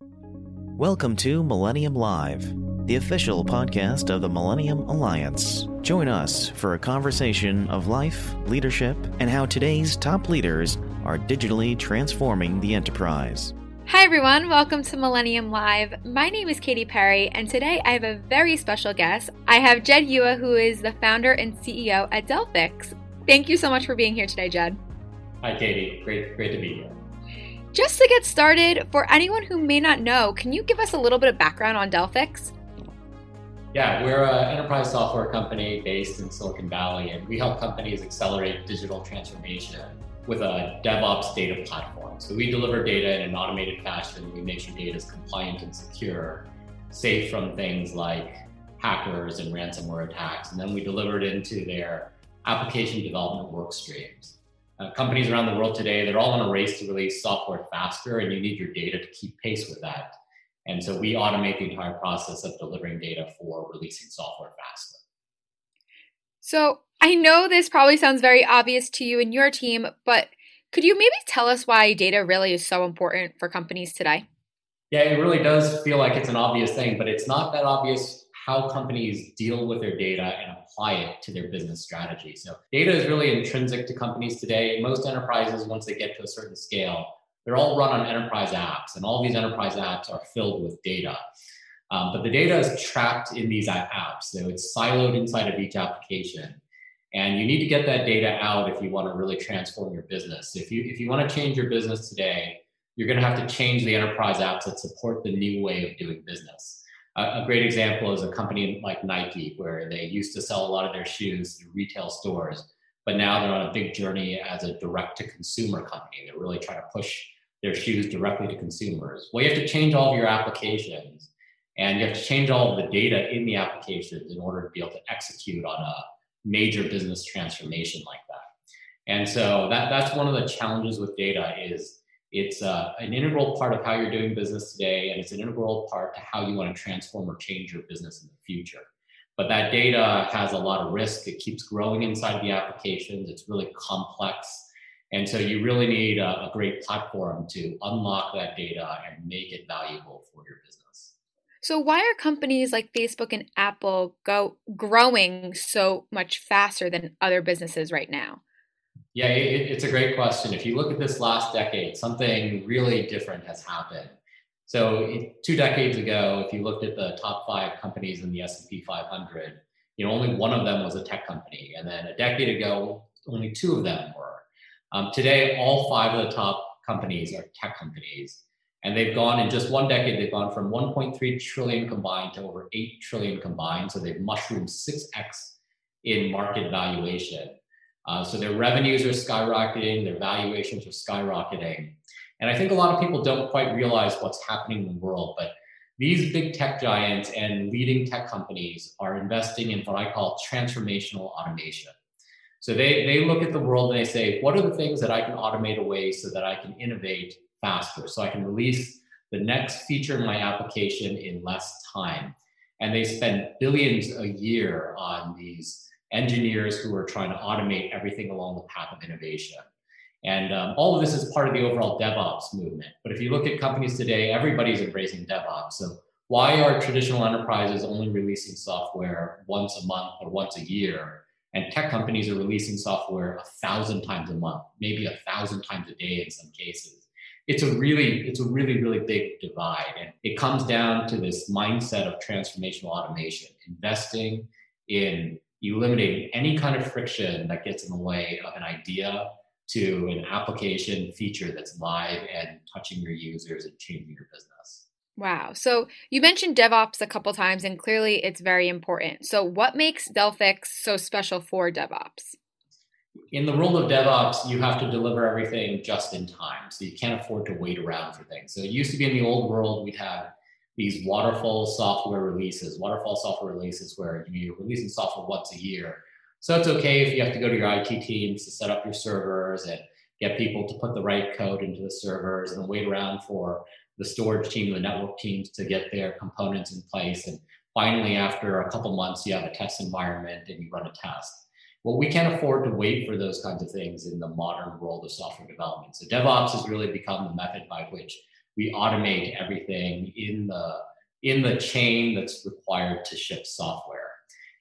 Welcome to Millennium Live, the official podcast of the Millennium Alliance. Join us for a conversation of life, leadership, and how today's top leaders are digitally transforming the enterprise. Hi, everyone. Welcome to Millennium Live. My name is Katie Perry, and today I have a very special guest. I have Jed Yueh, who is the founder and CEO at Delphix. Thank you so much for being here today, Jed. Hi, Katie. Great, great to be here. Just to get started, for anyone who may not know, can you give us a little bit of background on Delphix? Yeah, we're an enterprise software company based in Silicon Valley, and we help companies accelerate digital transformation with a DevOps data platform. So we deliver data in an automated fashion. We make sure data is compliant and secure, safe from things like hackers and ransomware attacks. And then we deliver it into their application development work streams. Uh, companies around the world today, they're all in a race to release software faster, and you need your data to keep pace with that. And so we automate the entire process of delivering data for releasing software faster. So I know this probably sounds very obvious to you and your team, but could you maybe tell us why data really is so important for companies today? Yeah, it really does feel like it's an obvious thing, but it's not that obvious how companies deal with their data and apply it to their business strategy. So, data is really intrinsic to companies today. Most enterprises, once they get to a certain scale, they're all run on enterprise apps, and all these enterprise apps are filled with data. Um, but the data is trapped in these apps, so it's siloed inside of each application. And you need to get that data out if you want to really transform your business. If you if you want to change your business today, you're going to have to change the enterprise apps that support the new way of doing business. A, great example is a company like Nike, where they used to sell a lot of their shoes through retail stores, but now they're on a big journey as a direct to consumer company. They're really trying to push their shoes directly to consumers. Well, you have to change all of your applications and you have to change all of the data in the applications in order to be able to execute on a major business transformation like that. And so that, that's one of the challenges with data is it's uh, an integral part of how you're doing business today, and it's an integral part to how you want to transform or change your business in the future. But that data has a lot of risk. It keeps growing inside the applications. It's really complex. And so you really need a, a great platform to unlock that data and make it valuable for your business. So why are companies like Facebook and Apple go growing so much faster than other businesses right now? Yeah, it, it's a great question. If you look at this last decade, something really different has happened. So two decades ago, if you looked at the top five companies in the S&P 500, you know, only one of them was a tech company. And then a decade ago, only two of them were. Um, today, all five of the top companies are tech companies. And they've gone in just one decade, they've gone from 1.3 trillion combined to over 8 trillion combined. So they've mushroomed 6x in market valuation. Uh, so their revenues are skyrocketing, their valuations are skyrocketing. And I think a lot of people don't quite realize what's happening in the world, but these big tech giants and leading tech companies are investing in what I call transformational automation. So they, they look at the world and they say, what are the things that I can automate away so that I can innovate faster so I can release the next feature in my application in less time. And they spend billions a year on these engineers who are trying to automate everything along the path of innovation. And um, all of this is part of the overall DevOps movement. But if you look at companies today, everybody's embracing DevOps. So why are traditional enterprises only releasing software once a month or once a year? And tech companies are releasing software a thousand times a month, maybe a thousand times a day in some cases it's a really it's a really really big divide and it comes down to this mindset of transformational automation investing in eliminating any kind of friction that gets in the way of an idea to an application feature that's live and touching your users and changing your business wow so you mentioned devops a couple times and clearly it's very important so what makes delphix so special for devops in the world of DevOps, you have to deliver everything just in time. So you can't afford to wait around for things. So it used to be in the old world, we'd have these waterfall software releases, waterfall software releases where you're releasing software once a year. So it's okay if you have to go to your IT teams to set up your servers and get people to put the right code into the servers and wait around for the storage team, the network teams to get their components in place. And finally, after a couple months, you have a test environment and you run a test. Well, we can't afford to wait for those kinds of things in the modern world of software development. So DevOps has really become the method by which we automate everything in the in the chain that's required to ship software.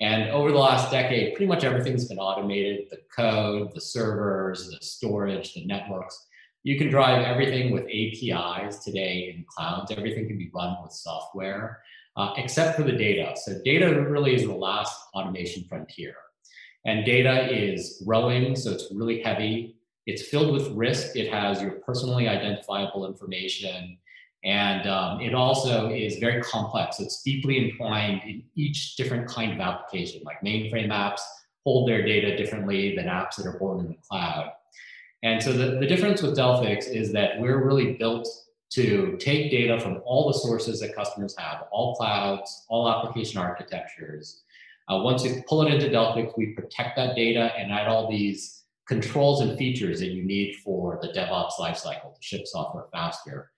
And over the last decade, pretty much everything's been automated the code, the servers, the storage, the networks. You can drive everything with APIs today in clouds. Everything can be run with software, uh, except for the data. So, data really is the last automation frontier. And data is growing, so it's really heavy. It's filled with risk. It has your personally identifiable information. And um, it also is very complex. It's deeply entwined in each different kind of application, like mainframe apps hold their data differently than apps that are born in the cloud. And so the, the difference with Delphix is that we're really built to take data from all the sources that customers have, all clouds, all application architectures. Uh, once you pull it into Delphix, we protect that data and add all these controls and features that you need for the DevOps lifecycle to ship software faster.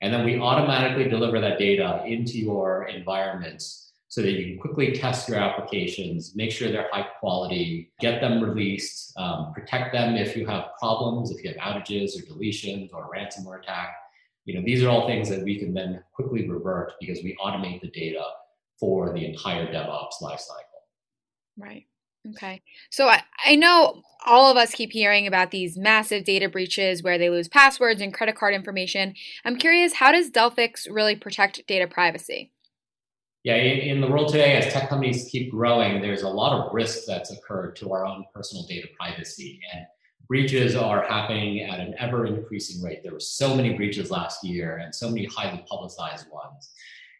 And then we automatically deliver that data into your environments so that you can quickly test your applications, make sure they're high quality, get them released, um, protect them if you have problems, if you have outages or deletions or ransomware attack. You know, these are all things that we can then quickly revert because we automate the data for the entire DevOps lifecycle. Right. Okay. So I, I know all of us keep hearing about these massive data breaches where they lose passwords and credit card information. I'm curious, how does Delphix really protect data privacy? Yeah, in, in, the world today, as tech companies keep growing, there's a lot of risk that's occurred to our own personal data privacy. And breaches are happening at an ever increasing rate. There were so many breaches last year and so many highly publicized ones.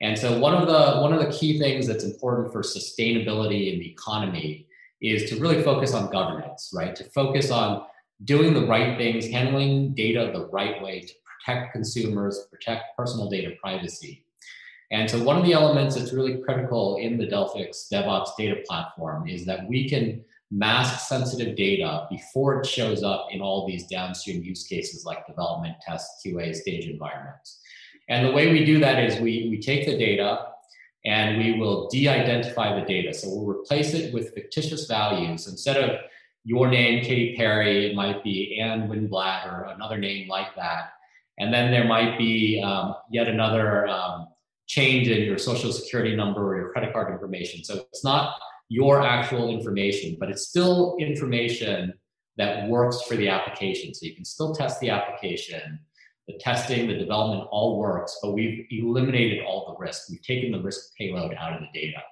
And so one of the one of the key things that's important for sustainability in the economy is to really focus on governance, right? To focus on doing the right things, handling data the right way to protect consumers, protect personal data privacy. And so one of the elements that's really critical in the Delphix DevOps data platform is that we can mask sensitive data before it shows up in all these downstream use cases like development, test, QA stage environments. And the way we do that is we, we take the data and we will de-identify the data. So we'll replace it with fictitious values. Instead of your name, Katie Perry, it might be Anne Winblatt or another name like that. And then there might be um, yet another um, change in your social security number or your credit card information. So it's not your actual information, but it's still information that works for the application. So you can still test the application the testing, the development all works, but we've eliminated all the risk. We've taken the risk payload out of the data.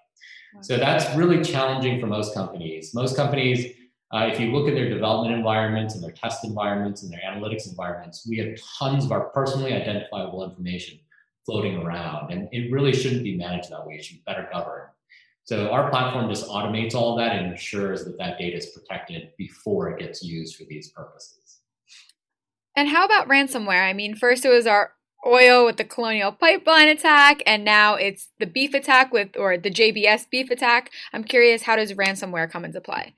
So that's really challenging for most companies. Most companies, uh, if you look at their development environments and their test environments and their analytics environments, we have tons of our personally identifiable information floating around. And it really shouldn't be managed that way. It should be better governed. So our platform just automates all that and ensures that that data is protected before it gets used for these purposes. And how about ransomware? I mean, first it was our oil with the Colonial Pipeline attack, and now it's the beef attack with, or the JBS beef attack. I'm curious, how does ransomware come into play?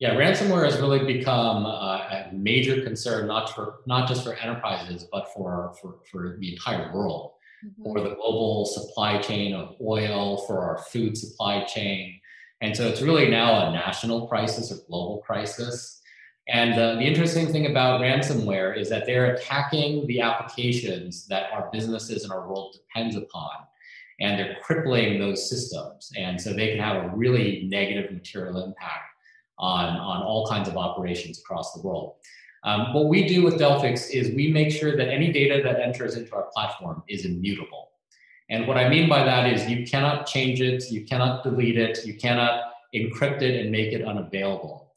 Yeah, ransomware has really become a major concern, not for not just for enterprises, but for for, for the entire world, mm-hmm. for the global supply chain of oil, for our food supply chain, and so it's really now a national crisis, a global crisis. And uh, the interesting thing about ransomware is that they're attacking the applications that our businesses and our world depends upon. And they're crippling those systems. And so they can have a really negative material impact on, on all kinds of operations across the world. Um, what we do with Delphix is we make sure that any data that enters into our platform is immutable. And what I mean by that is you cannot change it, you cannot delete it, you cannot encrypt it and make it unavailable.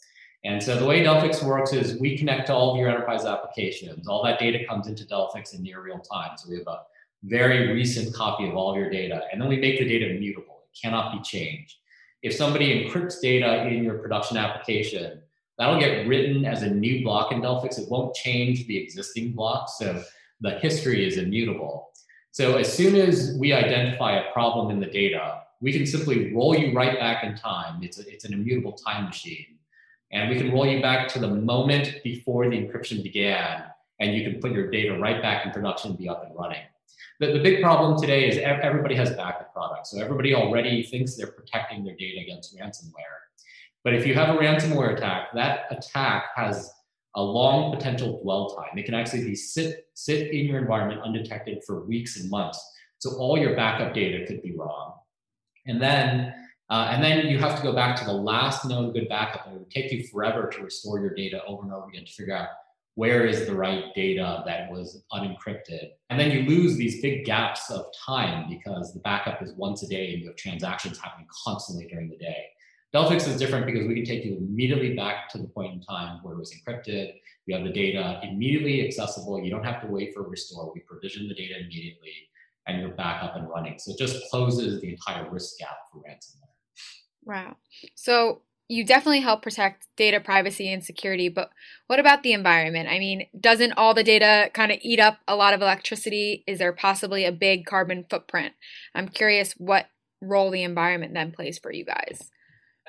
And so the way Delphix works is we connect to all of your enterprise applications. All that data comes into Delphix in near real time. So we have a very recent copy of all of your data. And then we make the data immutable. It cannot be changed. If somebody encrypts data in your production application, that'll get written as a new block in Delphix. It won't change the existing block. So the history is immutable. So as soon as we identify a problem in the data, we can simply roll you right back in time. It's, a, it's an immutable time machine and we can roll you back to the moment before the encryption began, and you can put your data right back in production and be up and running. The, the big problem today is everybody has backup products. So everybody already thinks they're protecting their data against ransomware. But if you have a ransomware attack, that attack has a long potential dwell time. It can actually be sit sit in your environment undetected for weeks and months. So all your backup data could be wrong. And then uh, and then you have to go back to the last known good backup, and it would take you forever to restore your data over and over again to figure out where is the right data that was unencrypted. And then you lose these big gaps of time because the backup is once a day and you have transactions happening constantly during the day. Delphix is different because we can take you immediately back to the point in time where it was encrypted. You have the data immediately accessible. You don't have to wait for restore. We provision the data immediately and you're back up and running. So it just closes the entire risk gap for ransomware. Wow. So you definitely help protect data privacy and security, but what about the environment? I mean, doesn't all the data kind of eat up a lot of electricity? Is there possibly a big carbon footprint? I'm curious what role the environment then plays for you guys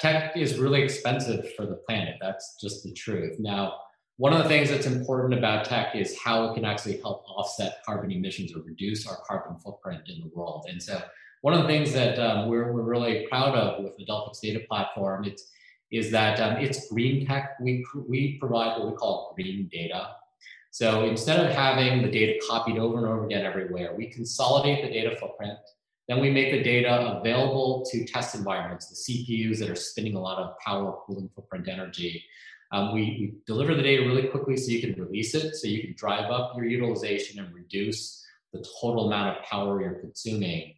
tech is really expensive for the planet. That's just the truth. Now, one of the things that's important about tech is how it can actually help offset carbon emissions or reduce our carbon footprint in the world. And so, one of the things that um, we're, we're really proud of with the Delphix data platform it's, is that um, it's green tech. We, we provide what we call green data. So instead of having the data copied over and over again everywhere, we consolidate the data footprint then we make the data available to test environments, the CPUs that are spinning a lot of power, cooling footprint energy. Um, we, we, deliver the data really quickly so you can release it, so you can drive up your utilization and reduce the total amount of power you're consuming.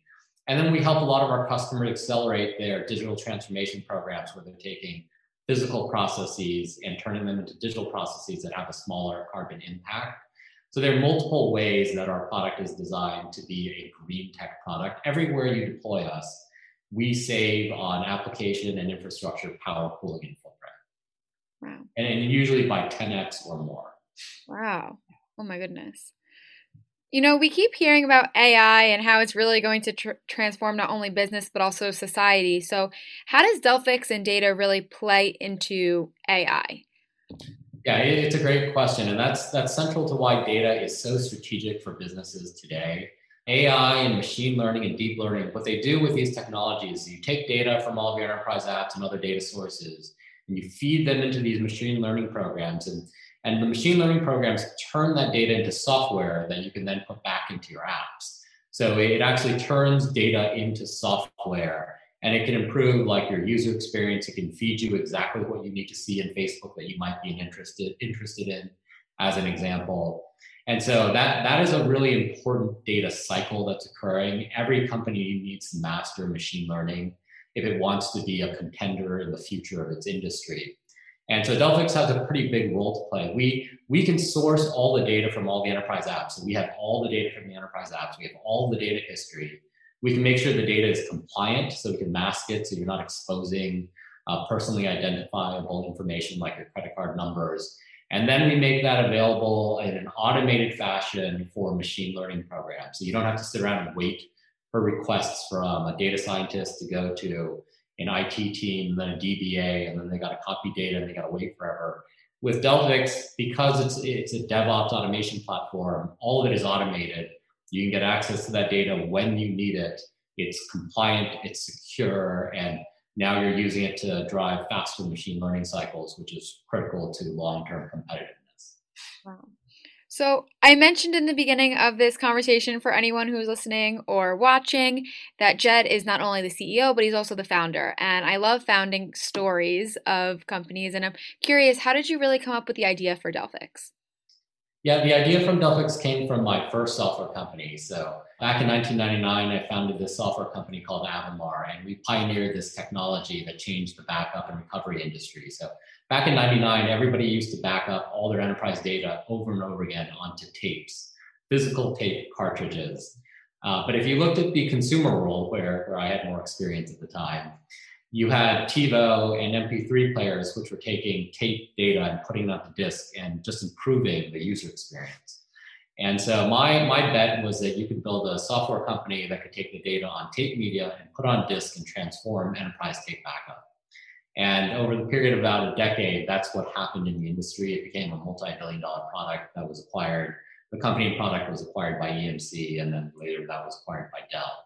And then we help a lot of our customers accelerate their digital transformation programs where they're taking physical processes and turning them into digital processes that have a smaller carbon impact. So there are multiple ways that our product is designed to be a green tech product. Everywhere you deploy us, we save on application and infrastructure power, cooling, and footprint. Wow. And, and usually by 10x or more. Wow. Oh my goodness. You know, we keep hearing about AI and how it's really going to tr- transform not only business but also society. So, how does Delphix and data really play into AI? Yeah, it's a great question, and that's that's central to why data is so strategic for businesses today. AI and machine learning and deep learning, what they do with these technologies, is you take data from all of your enterprise apps and other data sources, and you feed them into these machine learning programs, and and the machine learning programs turn that data into software that you can then put back into your apps. So it actually turns data into software and it can improve like your user experience. It can feed you exactly what you need to see in Facebook that you might be interested interested in, as an example. And so that that is a really important data cycle that's occurring. Every company needs to master machine learning if it wants to be a contender in the future of its industry. And so Delphix has a pretty big role to play. We we can source all the data from all the enterprise apps. So we have all the data from the enterprise apps. We have all the data history. We can make sure the data is compliant so we can mask it so you're not exposing uh, personally identifiable information like your credit card numbers. And then we make that available in an automated fashion for machine learning programs. So you don't have to sit around and wait for requests from a data scientist to go to an IT team, and then a DBA, and then they got to copy data and they got to wait forever. With Delphix, because it's it's a DevOps automation platform, all of it is automated. You can get access to that data when you need it. It's compliant, it's secure, and now you're using it to drive faster machine learning cycles, which is critical to long term competitiveness. Wow. So, I mentioned in the beginning of this conversation for anyone who's listening or watching that Jed is not only the CEO, but he's also the founder. And I love founding stories of companies. And I'm curious, how did you really come up with the idea for Delphix? Yeah, the idea from Delphix came from my first software company. So back in 1999, I founded this software company called Avamar, and we pioneered this technology that changed the backup and recovery industry. So back in 99, everybody used to back up all their enterprise data over and over again onto tapes, physical tape cartridges. Uh, but if you looked at the consumer world, where, where I had more experience at the time, you had TiVo and MP3 players, which were taking tape data and putting it on the disk and just improving the user experience. And so my, my bet was that you could build a software company that could take the data on tape media and put on disk and transform enterprise tape backup. And over the period of about a decade, that's what happened in the industry. It became a multi-billion dollar product that was acquired. The company product was acquired by EMC, and then later that was acquired by Dell.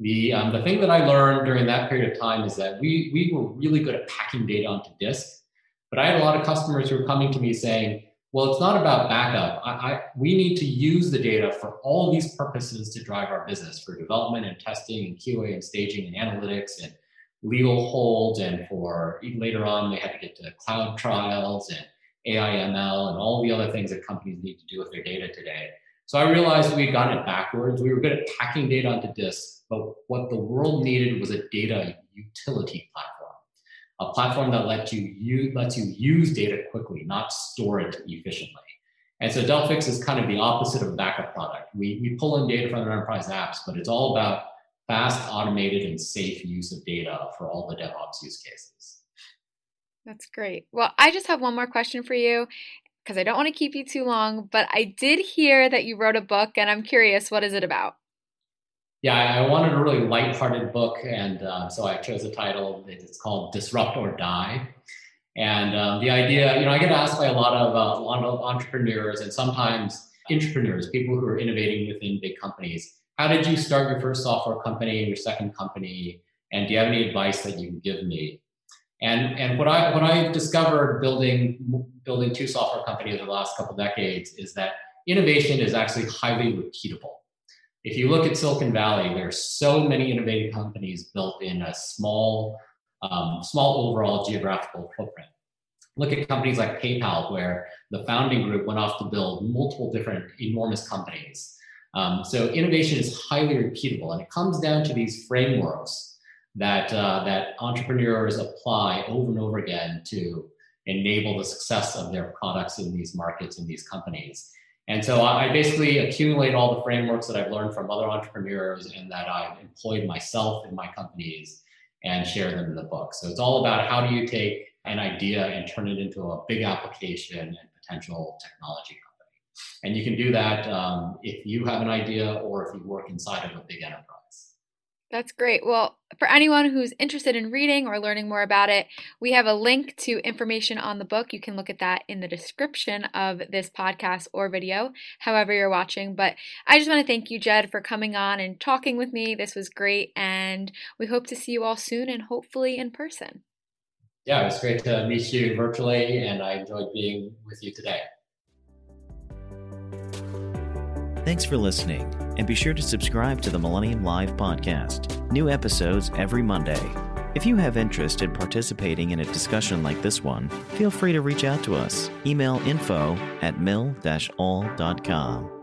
The, um, the thing that I learned during that period of time is that we, we were really good at packing data onto disk, but I had a lot of customers who were coming to me saying, Well, it's not about backup. I, I, we need to use the data for all these purposes to drive our business for development and testing and QA and staging and analytics and legal hold and for even later on they had to get to cloud trials and AI ML and all the other things that companies need to do with their data today. So I realized we had gotten it backwards. We were good at packing data onto disks, but what the world needed was a data utility platform, a platform that lets you use, lets you use data quickly, not store it efficiently. And so Delphix is kind of the opposite of a backup product. We, we pull in data from our enterprise apps, but it's all about fast, automated, and safe use of data for all the DevOps use cases. That's great. Well, I just have one more question for you because I don't want to keep you too long, but I did hear that you wrote a book and I'm curious, what is it about? Yeah, I wanted a really light-hearted book, and uh, so I chose a title. It's called "Disrupt or Die," and um, the idea, you know, I get asked by a lot of uh, a lot of entrepreneurs and sometimes entrepreneurs, people who are innovating within big companies. How did you start your first software company, and your second company, and do you have any advice that you can give me? And and what I what I've discovered building building two software companies over the last couple decades is that innovation is actually highly repeatable. If you look at Silicon Valley, there are so many innovative companies built in a small um, small overall geographical footprint. Look at companies like PayPal, where the founding group went off to build multiple different enormous companies. Um, so innovation is highly repeatable, and it comes down to these frameworks that uh, that entrepreneurs apply over and over again to enable the success of their products in these markets in these companies. And so I basically accumulate all the frameworks that I've learned from other entrepreneurs and that I've employed myself in my companies and share them in the book. So it's all about how do you take an idea and turn it into a big application and potential technology. And you can do that um, if you have an idea or if you work inside of a big enterprise. That's great. Well, for anyone who's interested in reading or learning more about it, we have a link to information on the book. You can look at that in the description of this podcast or video, however you're watching. But I just want to thank you, Jed, for coming on and talking with me. This was great. And we hope to see you all soon and hopefully in person. Yeah, it was great to meet you virtually, and I enjoyed being with you today. Thanks for listening and be sure to subscribe to the Millennium Live podcast. New episodes every Monday. If you have interest in participating in a discussion like this one, feel free to reach out to us. Email info at mill-all.com.